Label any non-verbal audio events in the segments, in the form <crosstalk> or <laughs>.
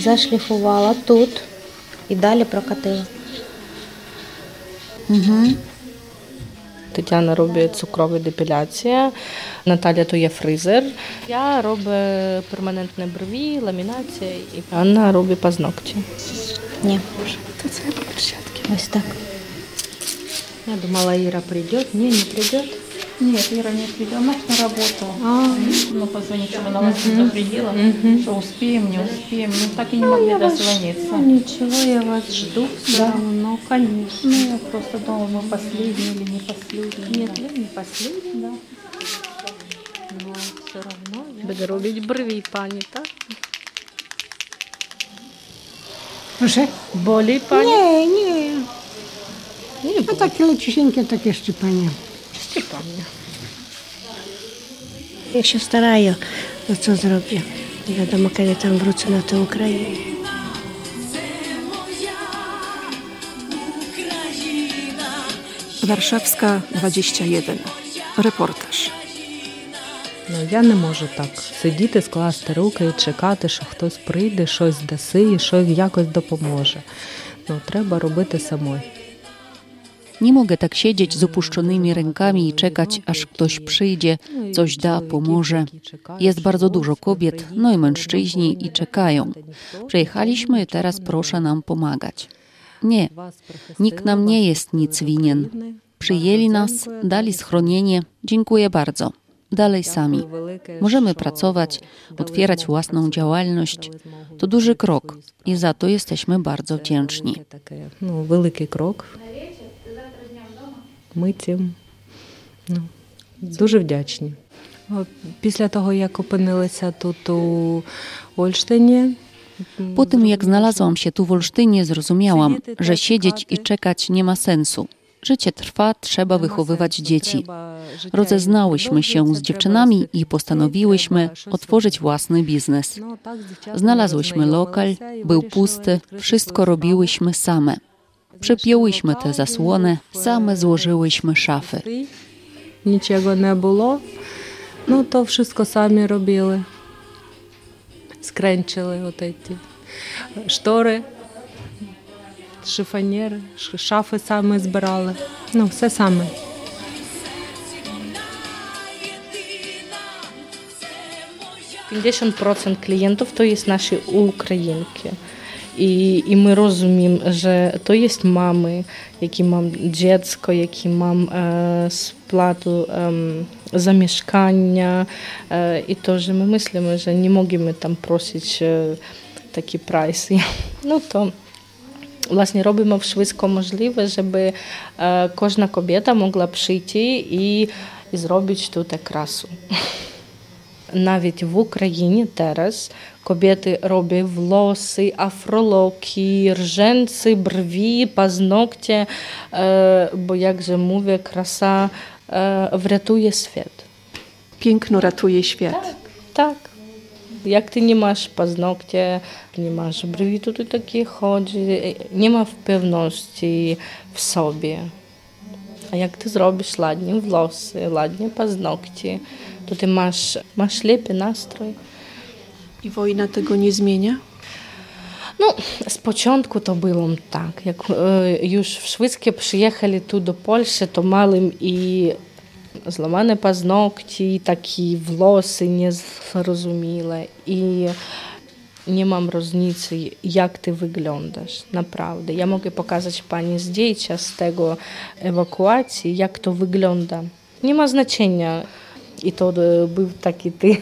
зашліфувала тут і далі прокатила. Угу. Тетяна робить цукрову депіляцію, Наталя то є фризер. Я роблю перманентні брові, ламінація і Анна робить пазнокті. Ні, То це перчатки. ось так. Я думала, Іра прийде. Ні, не прийде. Нет, Ира не придет, она на работу. Ну, позвонить, чтобы она вас не запредела, что успеем, не успеем. Ну, так и не могли дозвониться. Нічого, я вас жду все Да. равно, конечно. Ну, я просто думала, мы последние или не последние. Нет, вы не последний, Да. но все равно я... Буде робити брові, пані, так? Proszę? Болі, пані? Nie, nie. Ні, No takie leciusieńkie takie szczypanie. Степання. Ja się staraję, no co zrobię. Nie wiadomo, kiedy tam wrócę na tę Ukrainę. Warszawska 21. Reportaż. Ну, я не можу так сидіти, скласти руки і чекати, що хтось прийде, щось даси і щось якось допоможе. Ну, треба робити самой. Nie mogę tak siedzieć z opuszczonymi rękami i czekać, aż ktoś przyjdzie, coś da, pomoże. Jest bardzo dużo kobiet, no i mężczyźni, i czekają. Przyjechaliśmy i teraz proszę nam pomagać. Nie, nikt nam nie jest nic winien. Przyjęli nas, dali schronienie. Dziękuję bardzo dalej sami. Możemy pracować, otwierać własną działalność. To duży krok i za to jesteśmy bardzo wdzięczni. No, wielki krok Ми цим ну, дуже вдячні. От, після того, як опинилися тут у Ольштині, Po tym, jak znalazłam się tu w Olsztynie, zrozumiałam, że siedzieć i czekać nie ma sensu. Życie trwa, trzeba wychowywać dzieci. Rozeznałyśmy się z dziewczynami i postanowiłyśmy otworzyć własny biznes. Znalazłyśmy lokal, był pusty, wszystko robiłyśmy same. Przepięłyśmy te zasłony, same złożyłyśmy szafy. Нічого не було. Ну, то wszystko самі робили. Скренчили от ці штори, шифонєри, ш- шафи самі збирали. Ну, все саме. П'ятдесят процent клієнтів то є наші українки. І, і ми розуміємо, що то є мами, які мають дитятко, які мають е, сплату е, за мешкання. Е, і теж ми мислимо, що не можемо там просити е, такі прайси. <laughs> Ну, то Власне, робимо швидко можливе, щоб е, кожна кобєта могла прийти і, і зробити тут красу. <laughs> Навіть в Україні зараз Kobiety robią włosy, afroloki, rzęsy, brwi, paznokcie, e, bo jakże mówię, krasa e, wratuje świat. Piękno ratuje świat. Tak, tak. Jak ty nie masz paznokcie, nie masz brwi, to ty takie chodzi, nie ma pewności w sobie. A jak ty zrobisz ładnie włosy, ładnie paznokcie, to ty masz, masz lepiej nastrój. I wojna tego nie zmienia? No, z początku to było tak. Jak już w wszystkie przyjechali tu do Polski, to małym i złamane paznokci, takie włosy nie niezrozumiałe i nie mam różnicy, jak ty wyglądasz, naprawdę. Ja mogę pokazać pani zdjęcia z tego ewakuacji, jak to wygląda. Nie ma znaczenia. I to e, był taki ty,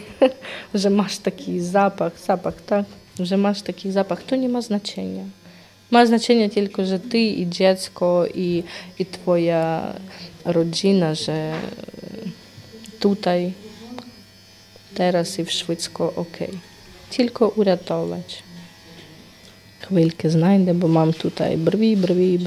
że masz taki zapach, zapach, tak? Że masz taki zapach, to nie ma znaczenia. Ma znaczenie tylko, że ty i dziecko i, i twoja rodzina, że tutaj, teraz i w Szwedzko okej. Tylko uratować. Chwilkę znajdę, bo mam tutaj brwi, brwi,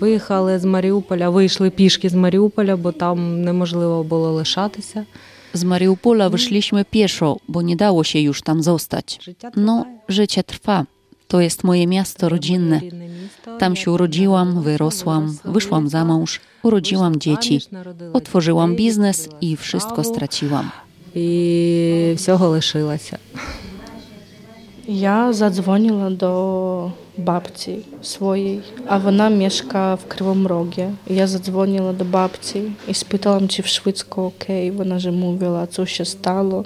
Виїхали з Маріуполя, вийшли пішки з Маріуполя, бо там неможливо було лишатися. Z Mariupola wyszliśmy pieszo, bo nie dało się już tam zostać. No, życie trwa. To jest moje miasto rodzinne. Tam się urodziłam, wyrosłam, wyszłam za mąż, urodziłam dzieci, otworzyłam biznes i wszystko straciłam. і всього лишилася. Я задзвонила до бабці своєї, а вона мешкає в Кривому Рогі. Я задзвонила до бабці і спитала, чи в Швидську окей. Вона же мовила, що ще стало.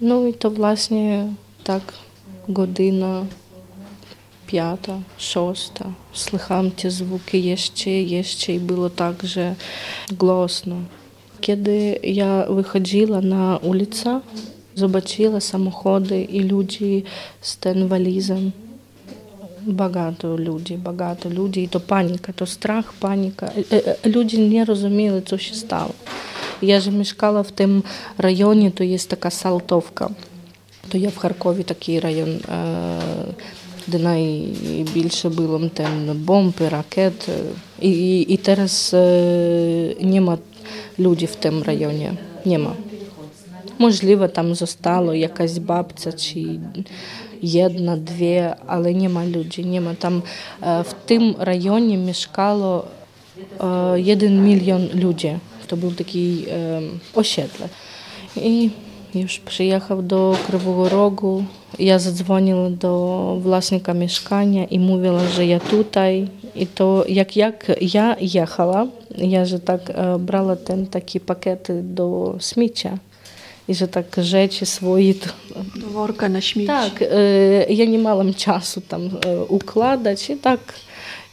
Ну і то, власне, так, година п'ята, шоста. Слыхам ті звуки jeszcze, jeszcze i było tak, że głośno. Kiedy ja wychodziła na ulicę, Zobaczyła самоходи і люди з тенвалізом. Багато людей, багато людей. І то паніка, то страх, паніка. Е, е, люди не розуміли, що ще стало. Я ж мешкала в тим районі, то є така Салтовка. То я в Харкові такий район, е, де найбільше було там бомби, ракет. І, і, і зараз нема людей в тому районі. Нема. Можливо, там зостало якась бабця чи єдна, дві, але нема людей. Нема. Там е, в тим районі мешкало е, один мільйон людей. хто був такий е, ощедле. І я вже приїхав до Кривого Рогу. Я задзвонила до власника мешкання і мовила, що я тут. І то як як я їхала, я ж так брала там такі пакети до сміття. I że tak rzeczy swoje Do worka na śmieci. tak, e, ja nie miałam czasu tam e, układać i tak.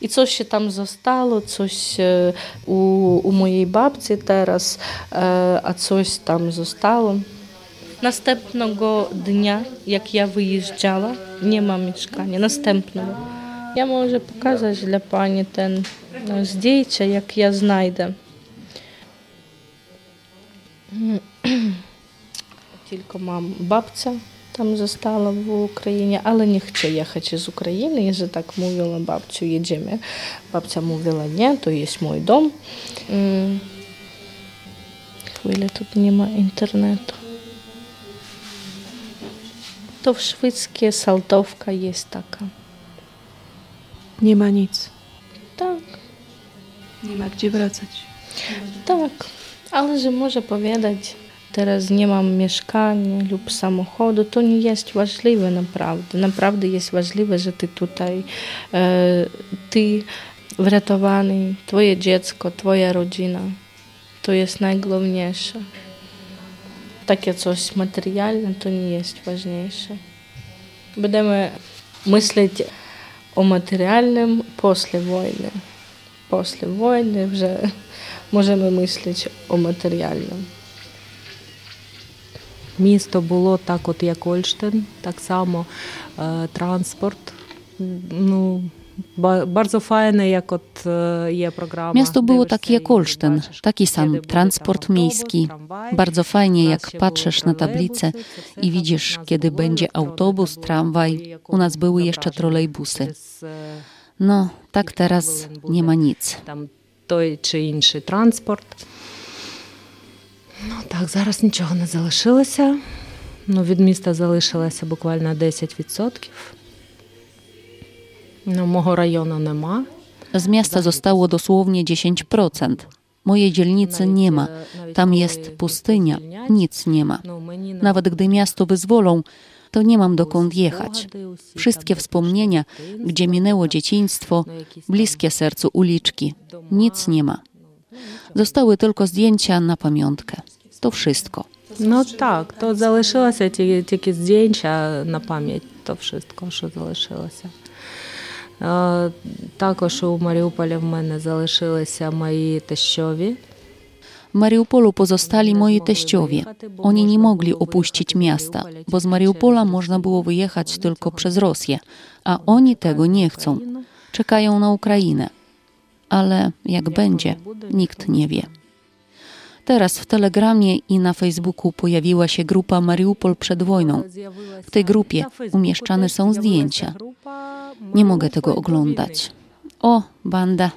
I coś się tam zostało, coś e, u, u mojej babci teraz, a coś tam zostało. Następnego dnia, jak ja wyjeżdżała, nie ma mieszkania. Następnego. Ja może pokazać dla pani ten e, zdjęcie, jak ja znajdę. <clears throat> tylko mam babcia tam została w Ukrainie, ale nie chce jechać z Ukrainy. Ja, że tak mówiła babciu, jedziemy. Babcia mówiła, nie, to jest mój dom. Mm. Chwilę, tu nie ma internetu. To w szwedzkie Saltowka jest taka. Nie ma nic. Tak. Nie ma gdzie wracać. Tak, ale że może powiedzieć teraz nie mam mieszkania lub samochodu, to nie jest ważliwe naprawdę. Naprawdę jest ważliwe, że ty tutaj, e, ty wratowany, twoje dziecko, twoja rodzina. To jest najgłówniejsze. Takie coś materialne to nie jest ważniejsze. Będziemy myśleć o materialnym после wojny. После wojny, że możemy myśleć o materialnym. Місто було так, от як Ольштин, так само е, транспорт. Ну, ба- bardzo fajne, jak od e, je programa. Miasto było Dywишся takie jak і Olsztyn, бачиш, taki kiedy sam буде transport tam miejski. autobus, tramwaj. Bardzo fajnie, У нас jak ще patrzysz були na tablicę тролейбуси, це все i так widzisz, в нас kiedy були będzie електронне, autobus, було tramwaj. якого U nas były jeszcze зображення trolejbusy. через, е, No, tak teraz nie ma nic. там той чи інший транспорт. Ну так, зараз нічого не залишилося. Ну, від міста залишилося буквально 10%. Ну, мого району нема. Z miasta zostało dosłownie 10%. Mojej dzielnicy nie ma. Tam jest pustynia, nic nie ma. Ну, Nawet gdy miasto wyzwolą, to nie mam dokąd jechać. Wszystkie wspomnienia, gdzie minęło dzieciństwo, bliskie sercu uliczki, nic nie ma. Zostały tylko zdjęcia na pamiątkę. To wszystko. Ну так, то залишилося ті- тільки здjęcia на пам'ять, то wszystko, що залишилося. Е, Також у Маріуполі в мене залишилися мої тещові. W Mariupolu pozostali moi teściowie. Oni nie mogli opuścić miasta, bo z Mariupola można było wyjechać tylko przez Rosję, a oni tego nie chcą. Czekają na Ukrainę. Ale jak będzie, nikt nie wie. Teraz w Telegramie i na Facebooku pojawiła się grupa Mariupol przed wojną. W tej grupie umieszczane są zdjęcia. Nie mogę tego oglądać. O, banda.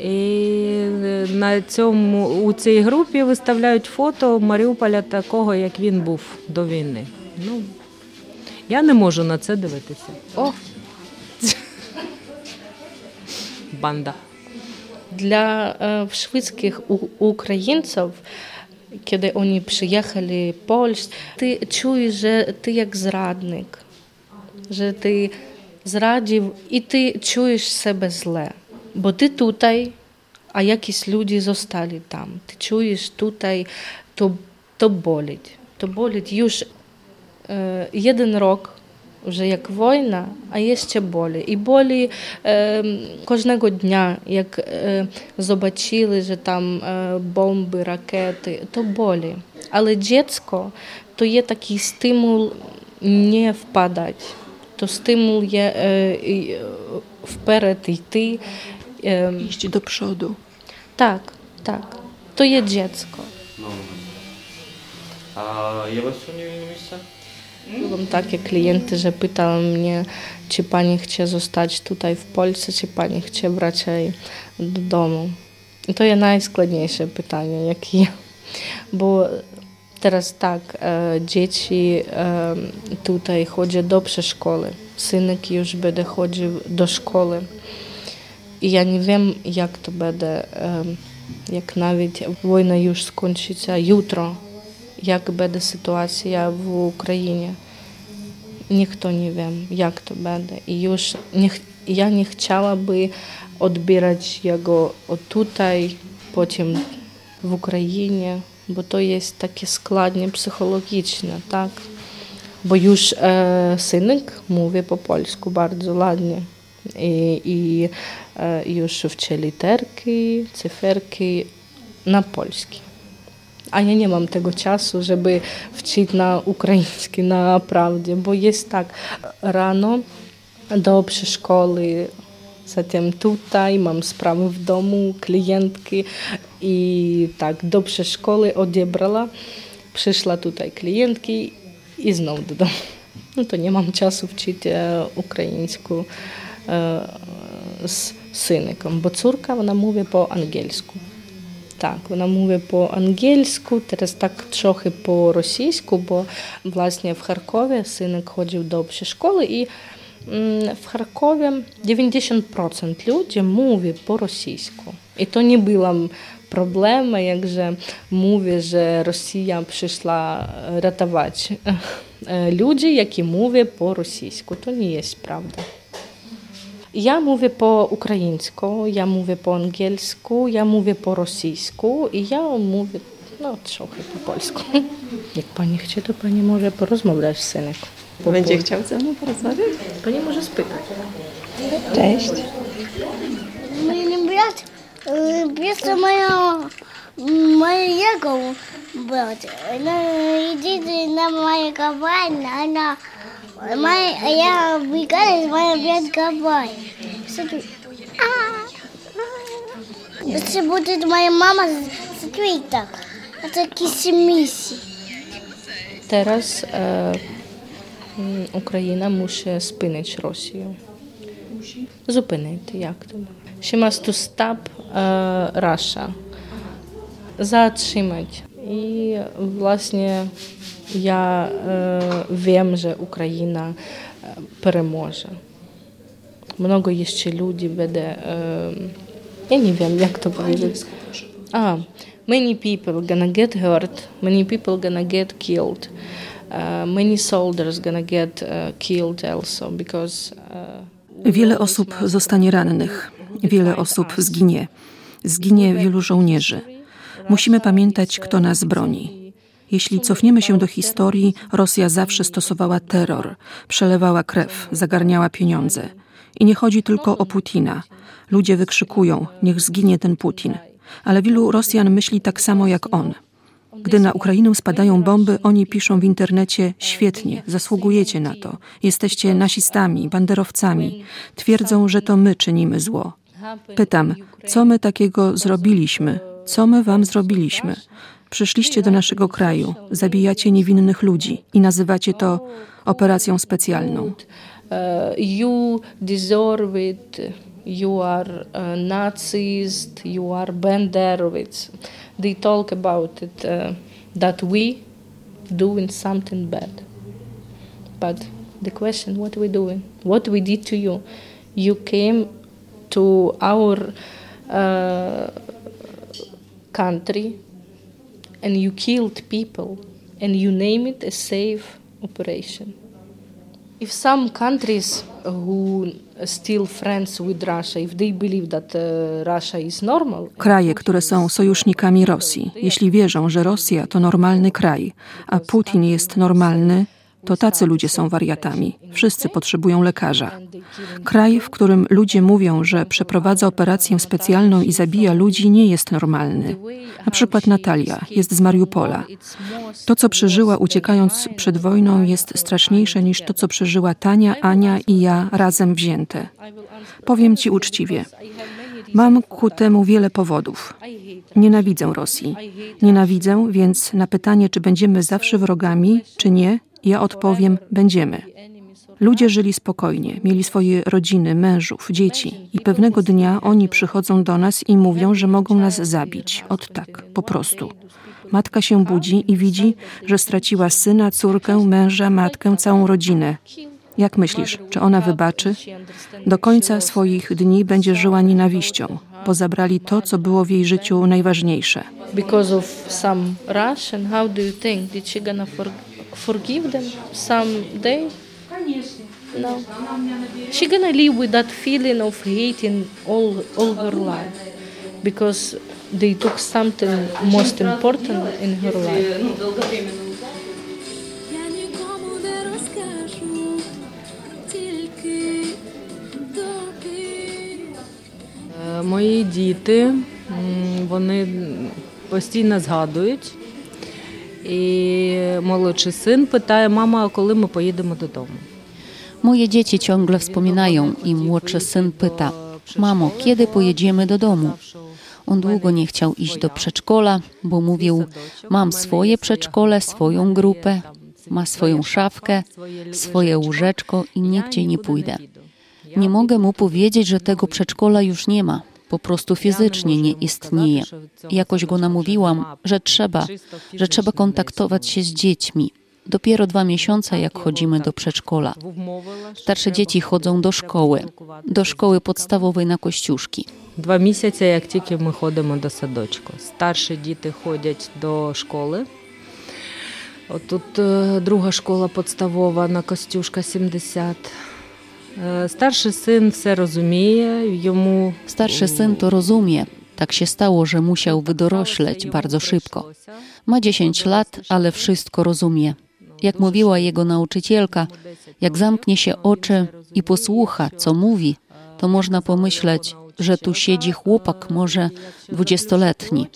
І на цьому у цій групі виставляють фото Маріуполя такого, як він був до війни. Ну я не можу на це дивитися. O, банда. Dla e, szwedzkich u, Ukraińców, kiedy oni przyjechali w Polskę, ty czujesz, że ty jak zradnik, że ty zradził i ty czujesz siebie źle, bo ty tutaj, a jakieś ludzie zostali tam. Ty czujesz tutaj, to, to boli. To boli już e, jeden rok вже як війна, а є ще болі. І болі е, кожного дня, як е, побачили, що там е, бомби, ракети, то болі. Але дитячо, то є такий стимул не впадати. То стимул є е, е, вперед йти. Е, Iść do przodu. так, так. То є дитячо. A є вас улюблені місця? Byłam takie klienty, że pytały mnie, czy pani chce zostać tutaj w Polsce, czy pani chce wracać do domu. I to jest najskładniejsze pytanie, jakie bo teraz tak, e, dzieci e, tutaj chodzą do przedszkoły. Synek już będzie chodził do szkoły. I ja nie wiem, jak to będzie, e, jak nawet wojna już skończy się jutro, як буде ситуація в Україні. Ніхто не вім, як то буде. І już не, я не хотіла би відбирати його отут, потім в Україні, бо то є таке складне психологічне, так? Бо już е, синик мовить по-польську дуже ладно. І, і е, już вче літерки, циферки на польській. A ja nie mam tego czasu, żeby wczyć na ukraiński naprawdę, bo jest tak, rano do przedszkoły, zatem tutaj mam sprawy w domu, klientki i tak do przedszkoły odebrała, przyszła tutaj klientki i znowu do domu. No to nie mam czasu wczyć e, ukraińsku e, z synkiem, bo córka, ona mówi po angielsku. Так, вона мовить по-ангельську, teraz так трохи по-російську, бо власне в Харкові синик ходив до общої школи, і в Харкові 90% людей мовить по-російську. І то не була проблема, як же мові, що Росія прийшла рятувати е, люди, які мовлять по-російську. То не є правда. Ja mówię po ukraińsku, ja mówię po angielsku, ja mówię po rosyjsku i ja mówię no, trochę po polsku. Jak pani chce, to pani może porozmawiać z synek. Będzie chciał ze mną porozmawiać? Pani może spytać. Cześć. Mój brat, y, jest to moja, mojego brat. No, idzie na mojego bana, na... а я бегаю, моя бьет габай. Смотри. А. Если моя мама, смотри так. Это киси-миси. Teraz e, Україна мусить спинити Росію. Зупинити, як то? She must to stop. Zatrzymać. I właśnie ja e, wiem, że Ukraina e, переможе. Много jeszcze ludzi będzie, e, ja nie wiem jak to powiedzieć. А, many people gonna get hurt, many people gonna get killed, uh, many soldiers gonna get uh, killed also because uh, Wiele osób zostanie rannych, wiele osób zginie. Zginie wielu żołnierzy. Musimy pamiętać, kto nas broni. Jeśli cofniemy się do historii, Rosja zawsze stosowała terror, przelewała krew, zagarniała pieniądze. I nie chodzi tylko o Putina. Ludzie wykrzykują: Niech zginie ten Putin. Ale wielu Rosjan myśli tak samo jak on. Gdy na Ukrainę spadają bomby, oni piszą w internecie: Świetnie, zasługujecie na to. Jesteście nasistami, banderowcami. Twierdzą, że to my czynimy zło. Pytam, co my takiego zrobiliśmy? Co my wam zrobiliśmy? Przyszliście do naszego kraju, zabijacie niewinnych ludzi i nazywacie to operacją specjalną. uh, you deserve it, you are uh, Nazis, you are Banderovics. They talk about it uh, that we doing something bad. But the question, what we doing? What we did to you? You came to our uh, country and you killed people and you name it a safe operation. If some countries who still friends with Russia, if they believe that Russia is normal, Kraje, które są sojusznikami Rosji, jeśli wierzą, że Rosja to normalny kraj, a Putin jest normalny, to tacy ludzie są wariatami. Wszyscy potrzebują lekarza. Kraj, w którym ludzie mówią, że przeprowadza operację specjalną i zabija ludzi, nie jest normalny. Na przykład Natalia jest z Mariupola. To, co przeżyła uciekając przed wojną, jest straszniejsze niż to, co przeżyła Tania, Ania i ja razem wzięte. Powiem ci uczciwie. Mam ku temu wiele powodów. Nienawidzę Rosji. Nienawidzę, więc na pytanie, czy będziemy zawsze wrogami, czy nie, ja odpowiem: będziemy. Ludzie żyli spokojnie, mieli swoje rodziny, mężów, dzieci, i pewnego dnia oni przychodzą do nas i mówią, że mogą nas zabić. Od tak, po prostu. Matka się budzi i widzi, że straciła syna, córkę, męża, matkę, całą rodzinę. Jak myślisz, czy ona wybaczy? Do końca swoich dni będzie żyła nienawiścią, bo zabrali to, co było w jej życiu najważniejsze. because of some Russian, how do you think? Did she gonna for, forgive them someday? No. She gonna live with that feeling of hating all all her life because they took something most important in her life. Е, Мої діти, вони постійно згадують. i młodszy syn pytaje, mama, kiedy my pojedziemy do domu. Moje dzieci ciągle wspominają i młodszy syn pyta, mamo, kiedy pojedziemy do domu? On długo nie chciał iść do przedszkola, bo mówił, mam swoje przedszkole, swoją grupę, ma swoją szafkę, swoje łóżeczko i nigdzie nie pójdę. Nie mogę mu powiedzieć, że tego przedszkola już nie ma Po prostu fizycznie nie istnieje. Jakoś go namówiłam, że trzeba, że trzeba kontaktować się z dziećmi. Dopiero dwa miesiące, jak chodzimy do przedszkola. Starsze dzieci chodzą do szkoły, do szkoły podstawowej na Kościuszki. Два місяці, як тільки ми ходимо до садочку. Старші діти ходять до школи. От тут е, друга школа підставова на Костюшка 70. Е, Старший син все розуміє, йому Starszy syn to rozumie. Tak się stało, że musiał wydorośleć bardzo szybko. Ma 10 lat, ale wszystko rozumie. Jak mówiła jego nauczycielka, jak zamknie się oczy i posłucha, co mówi, to można pomyśleć, że tu siedzi chłopak, może dwudziestoletni.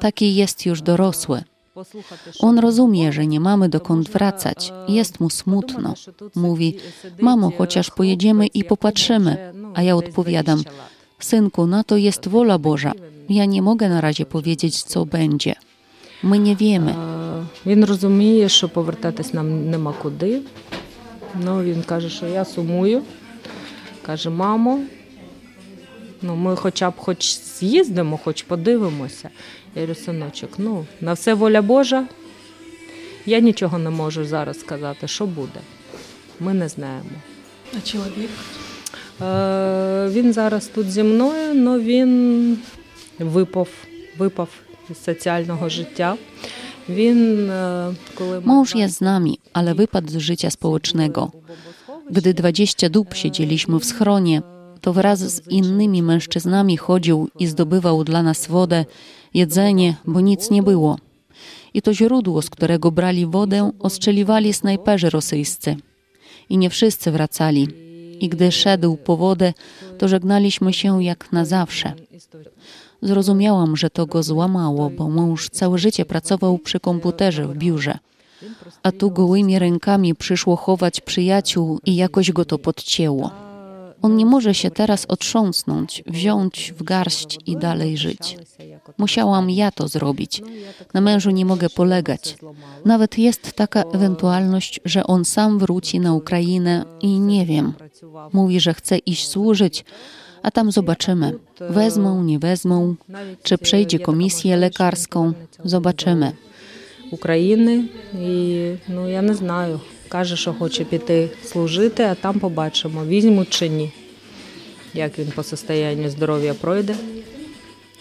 Taki jest już dorosły. On rozumie, że nie mamy dokąd wracać. Jest mu smutno. Mówi: Mamo, chociaż pojedziemy i popatrzymy. A ja odpowiadam: Synku, na to jest wola Boża. Ja nie mogę na razie powiedzieć, co będzie. My nie wiemy. Е, Він розуміє, що повертатись нам нема куди. Ну, він каже, що я сумую. Каже, мамо, ну, ми хоча б хоч з'їздимо, хоч подивимося. Я говорю, синочок, ну, на все воля Божа. Я нічого не можу зараз сказати, що буде. Ми не знаємо. А чоловік? Е, він зараз тут зі мною, але він випав, випав із соціального життя. Він, е, коли ми Mąż jest z nami, ale wypadł z życia społecznego. Gdy 20 dób siedzieliśmy w schronie, to wraz z innymi mężczyznami chodził i zdobywał dla nas wodę, jedzenie, bo nic nie było. I to źródło, z którego brali wodę, ostrzeliwali snajperzy rosyjscy. I nie wszyscy wracali. I gdy szedł po wodę, to żegnaliśmy się jak na zawsze. Zrozumiałam, że to go złamało, bo mąż całe życie pracował przy komputerze w biurze. A tu gołymi rękami przyszło chować przyjaciół i jakoś go to podcięło. On nie może się teraz otrząsnąć, wziąć w garść i dalej żyć. Musiałam ja to zrobić. Na mężu nie mogę polegać. Nawet jest taka ewentualność, że on sam wróci na Ukrainę i nie wiem. Mówi, że chce iść służyć, a tam zobaczymy. Wezmą, nie wezmą, czy przejdzie komisję lekarską. Zobaczymy. України, і ну я не знаю. Каже, що хоче піти служити, а там побачимо, візьмуть чи ні. як він по состоянню здоров'я пройде.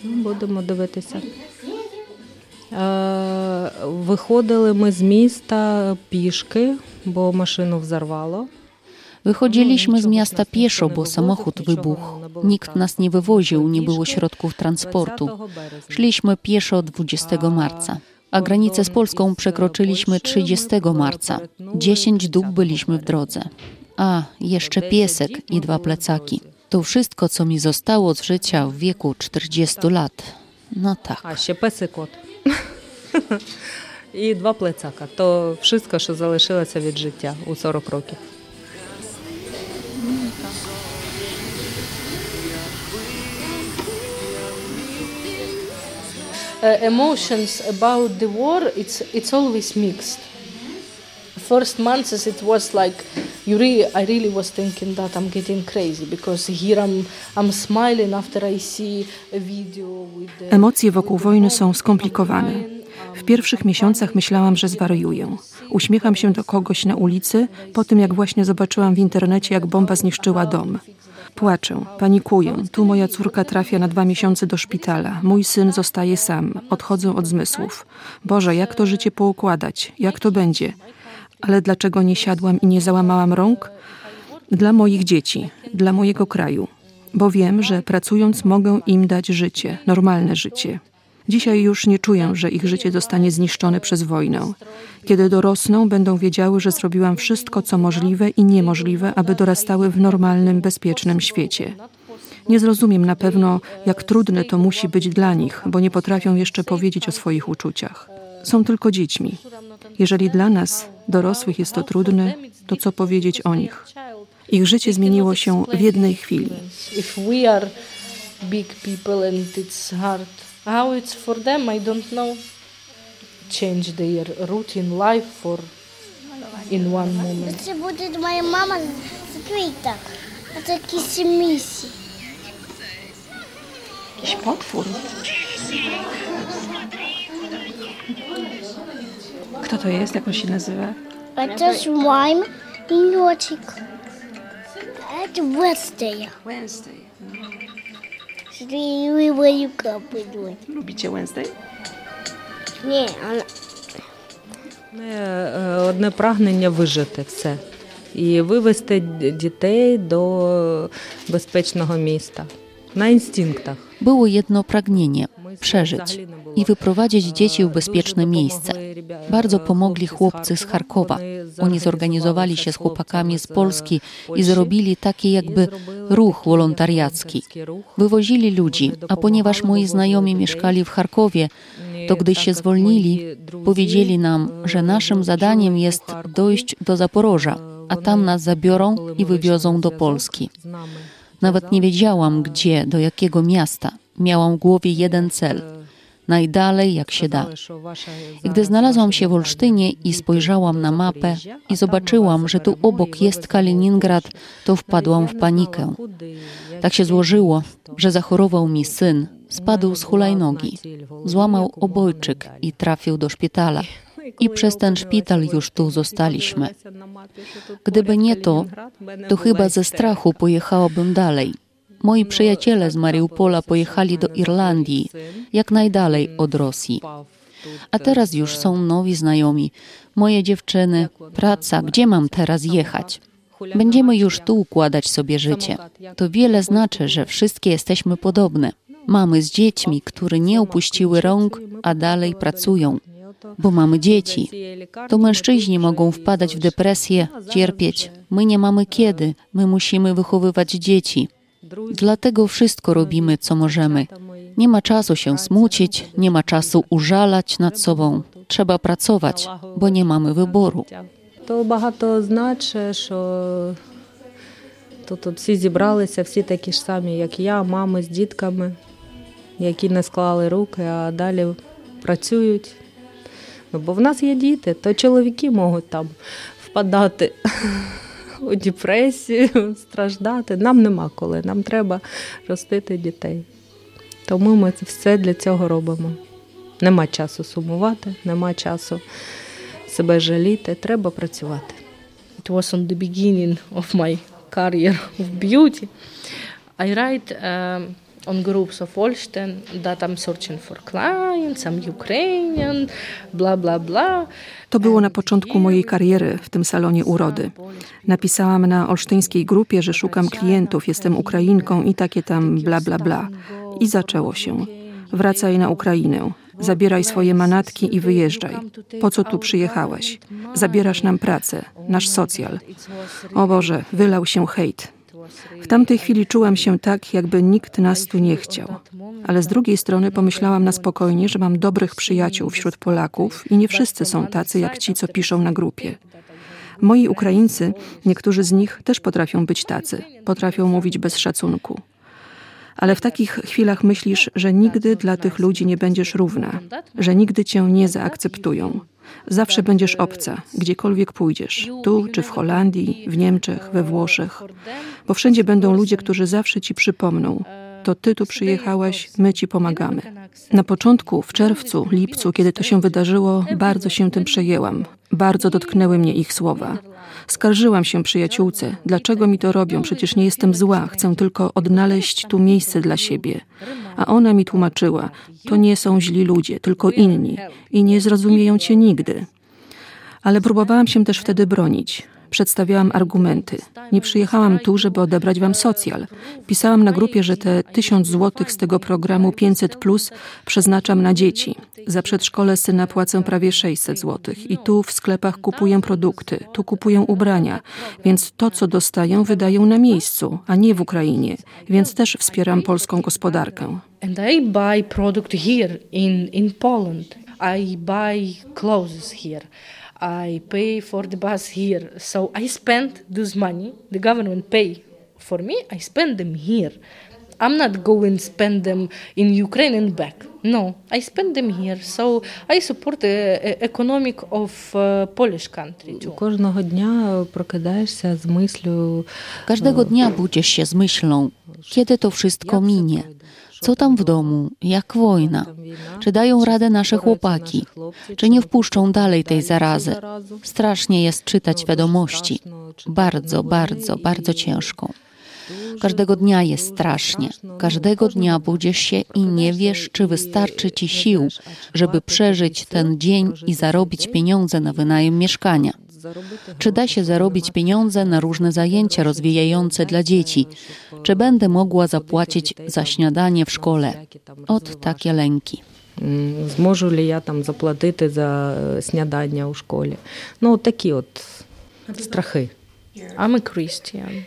Будемо дивитися. Е, Виходили ми з міста пішки, бо машину взорвало. Wychodziliśmy z miasta pieszo, bo samochód wybuchł. Nikt nas nie wywoził, nie było środków transportu. Szliśmy pieszo 20 marca, a granicę z Polską przekroczyliśmy 30 marca. 10 dób byliśmy w drodze. A, jeszcze piesek i dwa plecaki. To wszystko, co mi zostało z życia w wieku 40 lat. No tak. A, się piesek. <laughs> I dwa plecaka. To wszystko, co zależało od życia u 40 roków. Emotions about the war it's it's always mixed first months it was like you really i really was thinking that i'm getting crazy because here i'm i'm smiling after i see a video with the Emocje wokół wojny są skomplikowane. W pierwszych miesiącach myślałam, że zwariuję. Uśmiecham się do kogoś na ulicy po tym, jak właśnie zobaczyłam w internecie, jak bomba zniszczyła dom. Płaczę, panikuję. Tu moja córka trafia na dwa miesiące do szpitala. Mój syn zostaje sam. Odchodzę od zmysłów. Boże, jak to życie poukładać? Jak to będzie? Ale dlaczego nie siadłam i nie załamałam rąk? Dla moich dzieci, dla mojego kraju. Bo wiem, że pracując mogę im dać życie, normalne życie. Dzisiaj już nie czuję, że ich życie zostanie zniszczone przez wojnę. Kiedy dorosną, będą wiedziały, że zrobiłam wszystko, co możliwe i niemożliwe, aby dorastały w normalnym, bezpiecznym świecie. Nie zrozumiem na pewno, jak trudne to musi być dla nich, bo nie potrafią jeszcze powiedzieć o swoich uczuciach. Są tylko dziećmi. Jeżeli dla nas, dorosłych, jest to trudne, to co powiedzieć o nich? Ich życie zmieniło się w jednej chwili. big people and it's hard how it's for them i don't know change their routine life for in one moment Це буде моя мама з квіток. А це кісімісі. Jakiś potwór. Kto to jest? Jak on się nazywa? А це слайм і нотик. А це Wednesday. Lubicie Wednesday? Ні, але е, одне прагнення вижити все. І вивести дітей до безпечного міста на інстинктах. Było jedno pragnienie przeżyć i wyprowadzić dzieci w bezpieczne miejsce. Bardzo pomogli chłopcy z Charkowa. Oni zorganizowali się z chłopakami z Polski i zrobili taki jakby ruch wolontariacki. Wywozili ludzi, a ponieważ moi znajomi mieszkali w Charkowie, to gdy się zwolnili, powiedzieli nam, że naszym zadaniem jest dojść do Zaporoża, a tam nas zabiorą i wywiozą do Polski. Nawet nie wiedziałam, gdzie, do jakiego miasta. Miałam w głowie jeden cel najdalej jak się da. I gdy znalazłam się w Olsztynie i spojrzałam na mapę i zobaczyłam, że tu obok jest Kaliningrad, to wpadłam w panikę. Tak się złożyło, że zachorował mi syn, spadł z hulajnogi, złamał obojczyk i trafił do szpitala. I przez ten szpital już tu zostaliśmy. Gdyby nie to, to chyba ze strachu pojechałabym dalej. Moi przyjaciele z Mariupola pojechali do Irlandii, jak najdalej od Rosji. A teraz już są nowi znajomi. Moje dziewczyny, praca, gdzie mam teraz jechać? Będziemy już tu układać sobie życie. To wiele znaczy, że wszystkie jesteśmy podobne. Mamy z dziećmi, które nie opuściły rąk, a dalej pracują. Bo mamy dzieci. To mężczyźni mogą wpadać w depresję, cierpieć. My nie mamy kiedy. My musimy wychowywać dzieci. Dlatego wszystko robimy, co możemy. Nie ma czasu się smucić, nie ma czasu użalać nad sobą. Trzeba pracować, bo nie mamy wyboru. То багато значить, що тут, тут всі зібралися, всі такі ж самі, як я, мами з дітками, які не склали руки, а далі працюють. Ну, бо в нас є діти, то чоловіки можуть там впадати у депресію, <laughs> страждати. Нам нема коли, нам треба ростити дітей. Тому ми це все для цього робимо. Нема часу сумувати, нема часу себе жаліти, треба працювати. it was on the beginning of my career of beauty I write um, on groups of Olsztyn that I'm searching for clients, I'm Ukrainian, bla bla bla. To było na początku mojej kariery w tym salonie urody. Napisałam na olsztyńskiej grupie, że szukam klientów, jestem Ukrainką i takie tam bla bla bla. I zaczęło się. Wracaj na Ukrainę. Zabieraj swoje manatki i wyjeżdżaj. Po co tu przyjechałaś? Zabierasz nam pracę, nasz socjal. O Boże, wylał się hejt. W tamtej chwili czułam się tak, jakby nikt nas tu nie chciał. Ale z drugiej strony pomyślałam na spokojnie, że mam dobrych przyjaciół wśród Polaków i nie wszyscy są tacy jak ci, co piszą na grupie. Moi Ukraińcy, niektórzy z nich też potrafią być tacy, potrafią mówić bez szacunku. Ale w takich chwilach myślisz, że nigdy dla tych ludzi nie będziesz równa, że nigdy cię nie zaakceptują. Zawsze będziesz obca, gdziekolwiek pójdziesz, tu czy w Holandii, w Niemczech, we Włoszech, bo wszędzie będą ludzie, którzy zawsze ci przypomną: To ty tu przyjechałaś, my ci pomagamy. Na początku, w czerwcu, lipcu, kiedy to się wydarzyło, bardzo się tym przejęłam. Bardzo dotknęły mnie ich słowa. Skarżyłam się przyjaciółce, dlaczego mi to robią, przecież nie jestem zła, chcę tylko odnaleźć tu miejsce dla siebie. A ona mi tłumaczyła, to nie są źli ludzie, tylko inni i nie zrozumieją cię nigdy. Ale próbowałam się też wtedy bronić. Przedstawiałam argumenty. Nie przyjechałam tu, żeby odebrać wam socjal. Pisałam na grupie, że te tysiąc złotych z tego programu 500 plus przeznaczam na dzieci. Za przedszkole syna płacę prawie 600 złotych i tu w sklepach kupuję produkty, tu kupuję ubrania, więc to, co dostaję, wydaję na miejscu, a nie w Ukrainie, więc też wspieram polską gospodarkę. And I buy product here in, in Poland. I buy clothes here. I pay for the bus here. So I spend this money, the government pay for me, I spend them here. I'm not going spend them in Ukraine and back. No, I spend them here. So I support the uh, economic of uh, Polish country too. Кожного дня прокидаєшся з мислю. Każdego dnia budzisz się z myślą, kiedy to wszystko minie. Co tam w domu? Jak wojna? Czy dają radę nasze chłopaki? Czy nie wpuszczą dalej tej zarazy? Strasznie jest czytać wiadomości. Bardzo, bardzo, bardzo ciężko. Każdego dnia jest strasznie. Każdego dnia budzisz się i nie wiesz, czy wystarczy ci sił, żeby przeżyć ten dzień i zarobić pieniądze na wynajem mieszkania. Czy da się zarobić pieniądze na różne zajęcia rozwijające dla dzieci? Czy będę mogła zapłacić za śniadanie w szkole? От takie lęki. М, Зможу ли я там заплатити за е, снідання у школі? Ну, от такі от страхи. I'm a Christian.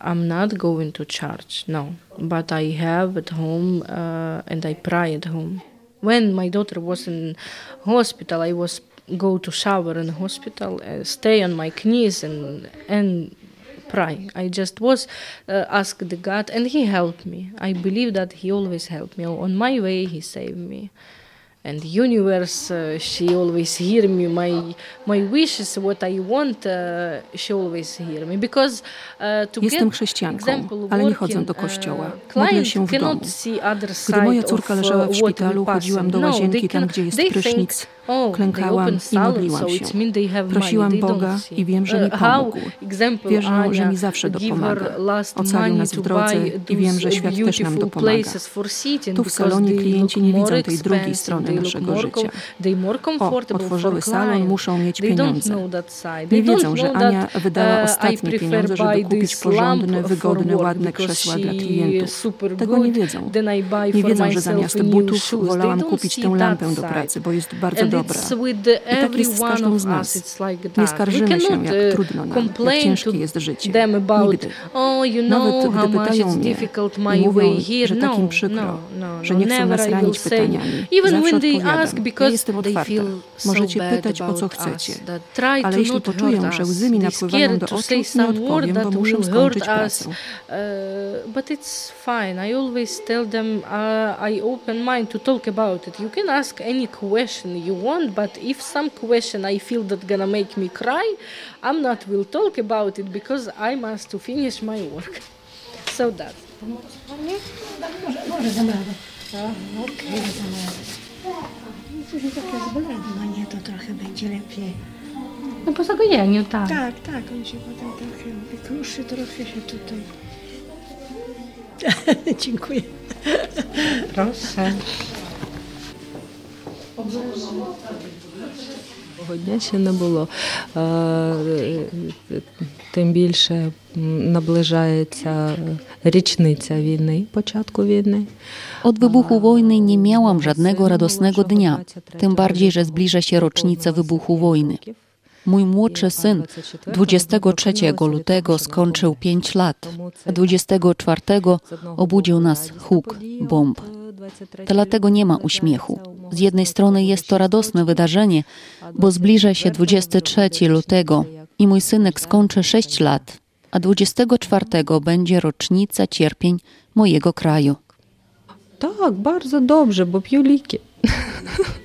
I'm not going to church, no. But I have at home uh, and I pray at home. When my daughter was in hospital, I was go to shower in hospital, uh, stay on my knees and and pray. I just was uh, asked the God, and He helped me. I believe that He always helped me. On my way, He saved me. And universe, uh, she always hear me. My my wishes, what I want, uh, she always hear me. Because uh, to Jestem get chrześcijanką, example ale nie chodzę do uh, kościoła. Modlę się w domu. Gdy moja córka uh, leżała w we szpitalu, chodziłam do No, łazienki, tam gdzie jest prysznic, klękałam i modliłam się. Prosiłam Boga i wiem, że mi Uh, pomógł. Wierzę, że mi zawsze dopomaga. Ocalił nas w drodze i wiem, że świat też nam dopomaga. Tu w salonie klienci nie widzą tej drugiej strony naszego życia. O, otworzyły salon, muszą mieć pieniądze. side. Nie wiedzą, że Ania wydała uh, ostatnie pieniądze, żeby kupić porządne, wygodne, ładne krzesła dla klientów. Tego nie wiedzą. Nie wiedzą, że zamiast butów wolałam kupić tę lampę do pracy, bo jest bardzo dobra. I tak jest z każdą z nas. Nie skarżymy się, jak uh, trudno nam, jak ciężkie jest życie. Nigdy. oh, Nawet gdy pytają mnie i mówią, że tak no, przykro, no, no, że nie chcą nas ranić pytaniami. Zawsze odpowiadam. Ja jestem otwarta. Możecie pytać, o co chcecie. Ale jeśli poczują, że łzy mi napływają do to oczu, nie odpowiem, bo muszę skończyć pracę. Uh, but it's fine. I always tell them uh, I open mind to talk about it. You can ask any question you want, but if some question I feel that gonna make me cry, I'm not will talk about it because I must to finish my work. So that. Może, może dam radę. Okej, dam radę. Później takie zbladanie, to trochę będzie lepiej. No po zagojeniu, tak. Tak, tak, on się potem trochę wykruszy, trochę się tutaj. <laughs> Dziękuję. Proszę. Того дня ще не було. Е, е, Тим більше м, наближається річниця війни, початku wojny. Od wybuchu wojny nie miałam żadnego radosnego dnia, tym bardziej, że zbliża się rocznica wybuchu wojny. Mój młodszy syn 23 lutego skończył 5 lat, a 24 obudził nas huk bomb. Dlatego nie ma uśmiechu. Z jednej strony jest to radosne wydarzenie, bo zbliża się 23 lutego i mój synek skończy 6 lat, a 24 będzie rocznica cierpień mojego kraju. Tak, bardzo dobrze, bo piuliki. <laughs>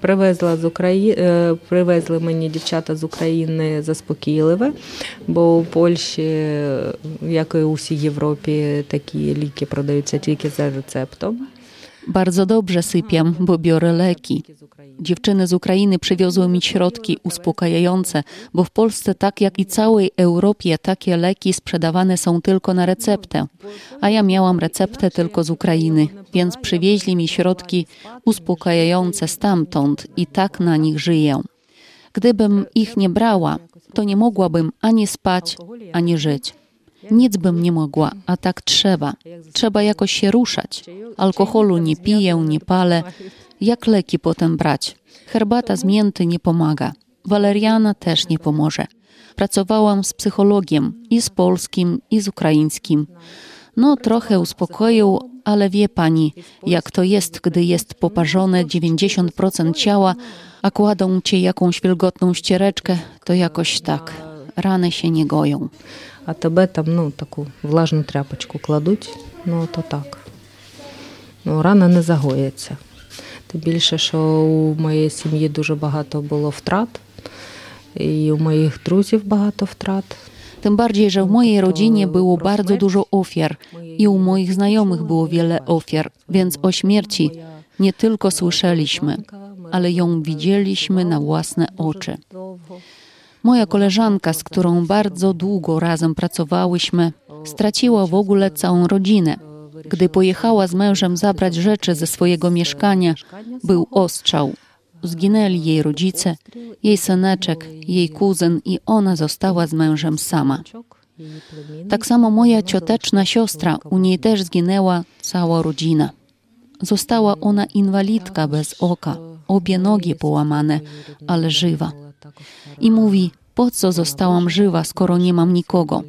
Привезла з України, привезли мені дівчата з України заспокійливе, бо у Польщі, як і у всій Європі, такі ліки продаються тільки за рецептом. Bardzo dobrze sypiam, bo biorę leki. Dziewczyny z Ukrainy przywiozły mi środki uspokajające, bo w Polsce, tak jak i całej Europie, takie leki sprzedawane są tylko na receptę. A ja miałam receptę tylko z Ukrainy, więc przywieźli mi środki uspokajające stamtąd i tak na nich żyję. Gdybym ich nie brała, to nie mogłabym ani spać, ani żyć. Nic bym nie mogła, a tak trzeba. Trzeba jakoś się ruszać. Alkoholu nie piję, nie palę Jak leki potem brać? Herbata z mięty nie pomaga. Waleriana też nie pomoże. Pracowałam z psychologiem i z polskim, i z ukraińskim. No, trochę uspokoił, ale wie pani, jak to jest, gdy jest poparzone 90% ciała, a kładą cię jakąś wilgotną ściereczkę, to jakoś tak. Rany się nie goją. А тебе там ну, таку влажну тряпочку кладуть, ну то так. Ну, рана не загоїться. Тим більше, що у моєї сім'ї дуже багато було втрат, і у моїх друзів багато втрат. Tym bardziej, że w mojej rodzinie było bardzo dużo ofiar i u moich znajomych było wiele ofiar, więc o śmierci nie tylko słyszeliśmy, ale ją widzieliśmy na własne oczy. Moja koleżanka, z którą bardzo długo razem pracowałyśmy, straciła w ogóle całą rodzinę. gdy pojechała z mężem zabrać rzeczy ze swojego mieszkania, był ostrzał. Zginęli jej rodzice, jej syneczek, jej kuzyn i ona została z mężem sama. Tak samo moja cioteczna siostra, u niej też zginęła cała rodzina. Została ona inwalidka bez oka, obie nogi połamane, ale żywa. I mówi, po co zostałam żywa, skoro nie mam nikogo?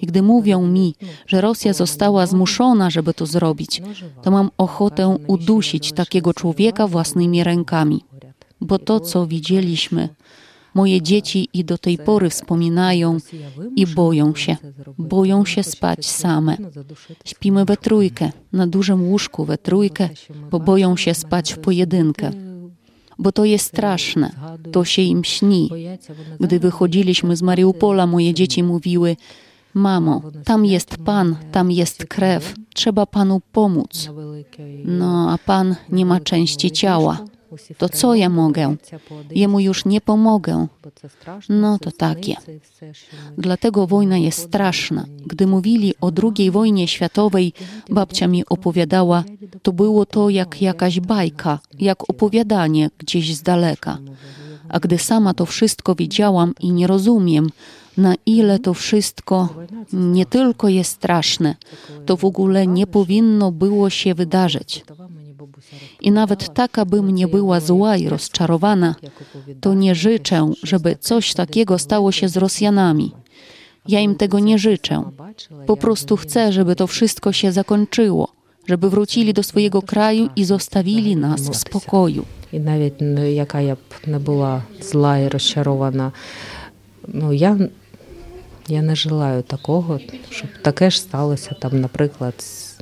I gdy mówią mi, że Rosja została zmuszona, żeby to zrobić, to mam ochotę udusić takiego człowieka własnymi rękami. Bo to, co widzieliśmy, moje dzieci i do tej pory wspominają i boją się. Boją się spać same. Śpimy we trójkę, na dużym łóżku we trójkę, bo boją się spać w pojedynkę bo to jest straszne. To się im śni. Gdy wychodziliśmy z Mariupola, moje dzieci mówiły: Mamo, tam jest pan, tam jest krew, trzeba panu pomóc. No, a pan nie ma części ciała. To co ja mogę? Jemu już nie pomogę. No to takie. Dlatego wojna jest straszna. Gdy mówili o II wojnie światowej, babcia mi opowiadała, to było to jak jakaś bajka, jak opowiadanie gdzieś z daleka. A gdy sama to wszystko widziałam i nie rozumiem, na ile to wszystko nie tylko jest straszne, to w ogóle nie powinno było się wydarzyć. I nawet taka bym nie była zła i rozczarowana, to nie życzę, żeby coś takiego stało się z Rosjanami. Ja im tego nie życzę. Po prostu chcę, żeby to wszystko się zakończyło, żeby wrócili do swojego kraju i zostawili nas w spokoju. І навіть не- яка я б не була зла і розчарована, ну я, я не желаю такого, щоб таке ж сталося там, наприклад, з,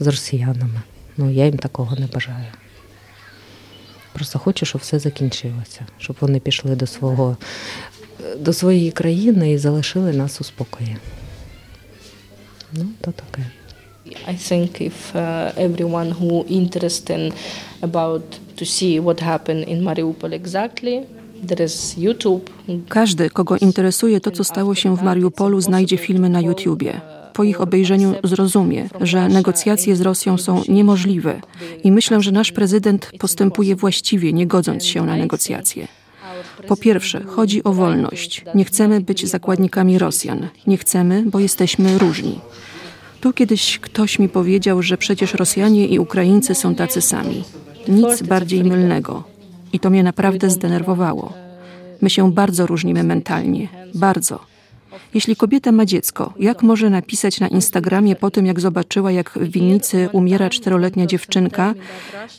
з росіянами. Ну, я їм такого не бажаю. Просто хочу, щоб все закінчилося, щоб вони пішли до свого до своєї країни і залишили нас у спокої. Ну, то таке. I think if uh, everyone who interested about to see what happened in Mariupol exactly, There is YouTube. Każdy, kogo interesuje to, co stało się w Mariupolu, znajdzie filmy na YouTubie. Po ich obejrzeniu zrozumie, że negocjacje z Rosją są niemożliwe i myślę, że nasz prezydent postępuje właściwie, nie godząc się na negocjacje. Po pierwsze, chodzi o wolność. Nie chcemy być zakładnikami Rosjan. Nie chcemy, bo jesteśmy różni. Tu kiedyś ktoś mi powiedział, że przecież Rosjanie i Ukraińcy są tacy sami. Nic bardziej mylnego. I to mnie naprawdę zdenerwowało. My się bardzo różnimy mentalnie. Bardzo. Jeśli kobieta ma dziecko, jak może napisać na Instagramie po tym, jak zobaczyła, jak w winnicy umiera czteroletnia dziewczynka?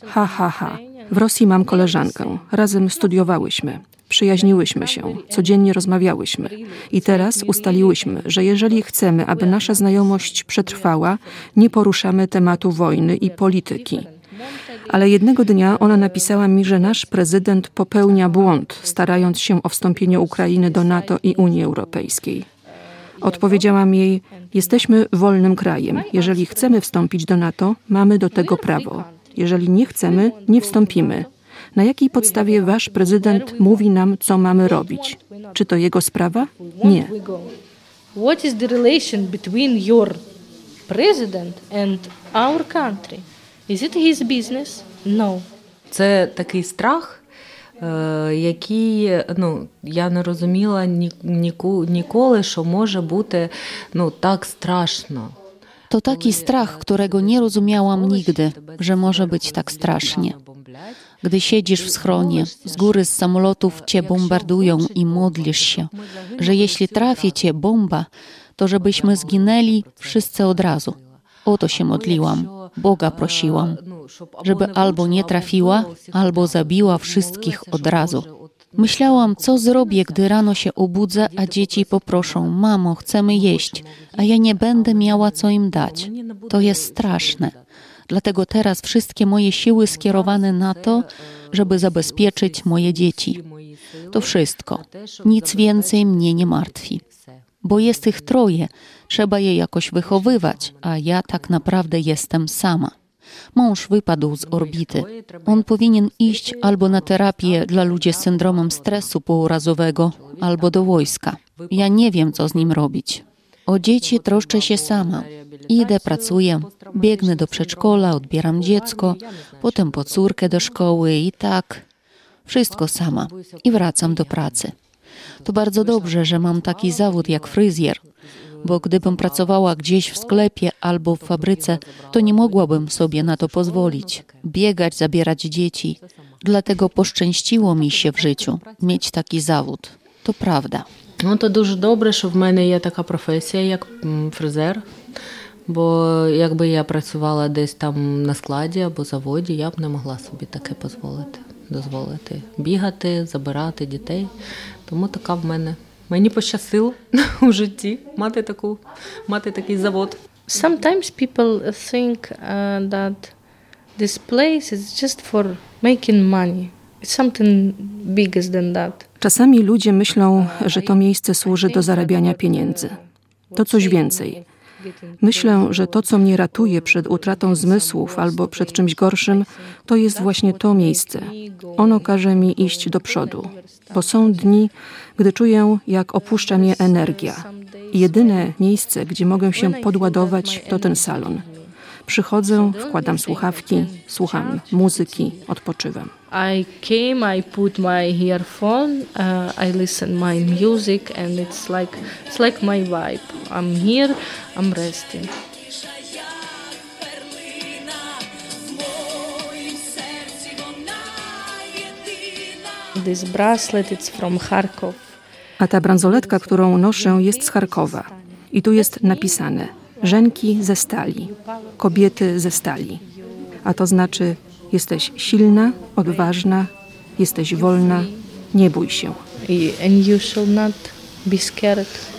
Ha, ha, ha. W Rosji mam koleżankę. Razem studiowałyśmy. Przyjaźniłyśmy się, codziennie rozmawiałyśmy. I teraz ustaliłyśmy, że jeżeli chcemy, aby nasza znajomość przetrwała, nie poruszamy tematu wojny i polityki. Ale jednego dnia ona napisała mi, że nasz prezydent popełnia błąd, starając się o wstąpienie Ukrainy do NATO i Unii Europejskiej. Odpowiedziałam jej: Jesteśmy wolnym krajem. Jeżeli chcemy wstąpić do NATO, mamy do tego prawo. Jeżeli nie chcemy, nie wstąpimy. Na jakiej podstawie wasz prezydent mówi nam, co mamy robić? Czy to jego sprawa? Nie. What is the relation between your president and our country? Is it his business? No. Це такий страх, е, який ну, я не розуміла ні, ніку- ніколи, що може бути ну, так страшно. To taki strach, którego nie rozumiałam nigdy, że może być tak strasznie. Gdy siedzisz w schronie, z góry z samolotów cię bombardują i modlisz się, że jeśli trafi cię bomba, to żebyśmy zginęli wszyscy od razu. O to się modliłam, Boga prosiłam, żeby albo nie trafiła, albo zabiła wszystkich od razu. Myślałam, co zrobię, gdy rano się obudzę, a dzieci poproszą: Mamo, chcemy jeść, a ja nie będę miała co im dać. To jest straszne. Dlatego teraz wszystkie moje siły skierowane na to, żeby zabezpieczyć moje dzieci. To wszystko. Nic więcej mnie nie martwi. Bo jest ich troje, trzeba je jakoś wychowywać, a ja tak naprawdę jestem sama. Mąż wypadł z orbity. On powinien iść albo na terapię dla ludzi z syndromem stresu pourazowego, albo do wojska. Ja nie wiem, co z nim robić. O dzieci troszczę się sama. Idę, pracuję, biegnę do przedszkola, odbieram dziecko, potem po córkę do szkoły i tak. Wszystko sama. I wracam do pracy. To bardzo dobrze, że mam taki zawód jak fryzjer, bo gdybym pracowała gdzieś w sklepie albo w fabryce, to nie mogłabym sobie na to pozwolić. Biegać, zabierać dzieci. Dlatego poszczęściło mi się w życiu mieć taki zawód. To prawda. Ну, то дуже добре, що в мене є така професія, як фрезер. Бо якби я працювала десь там на складі або заводі, я б не могла собі таке дозволити. дозволити. Бігати, забирати дітей. Тому така в мене. Мені пощастило <laughs> у житті мати таку, мати такий завод. Sometimes people think uh, that this place is just for making money. It's something bigger than that. Czasami ludzie myślą, że to miejsce służy do zarabiania pieniędzy. To coś więcej. Myślę, że to, co mnie ratuje przed utratą zmysłów albo przed czymś gorszym, to jest właśnie to miejsce. Ono każe mi iść do przodu, bo są dni, gdy czuję, jak opuszcza mnie energia. Jedyne miejsce, gdzie mogę się podładować, to ten salon. Przychodzę, wkładam słuchawki, słucham muzyki, odpoczywam. I came, I put my earphone, uh, I listen my music, and it's like it's like my vibe. I'm here, I'm resting. This bracelet it's from Kharkov. A ta bransoletka, którą noszę, jest z Charkowa. I tu jest napisane: Żenki ze stali, kobiety ze stali. A to znaczy: jesteś silna, odważna, jesteś wolna, nie bój się. And you shall not be scared.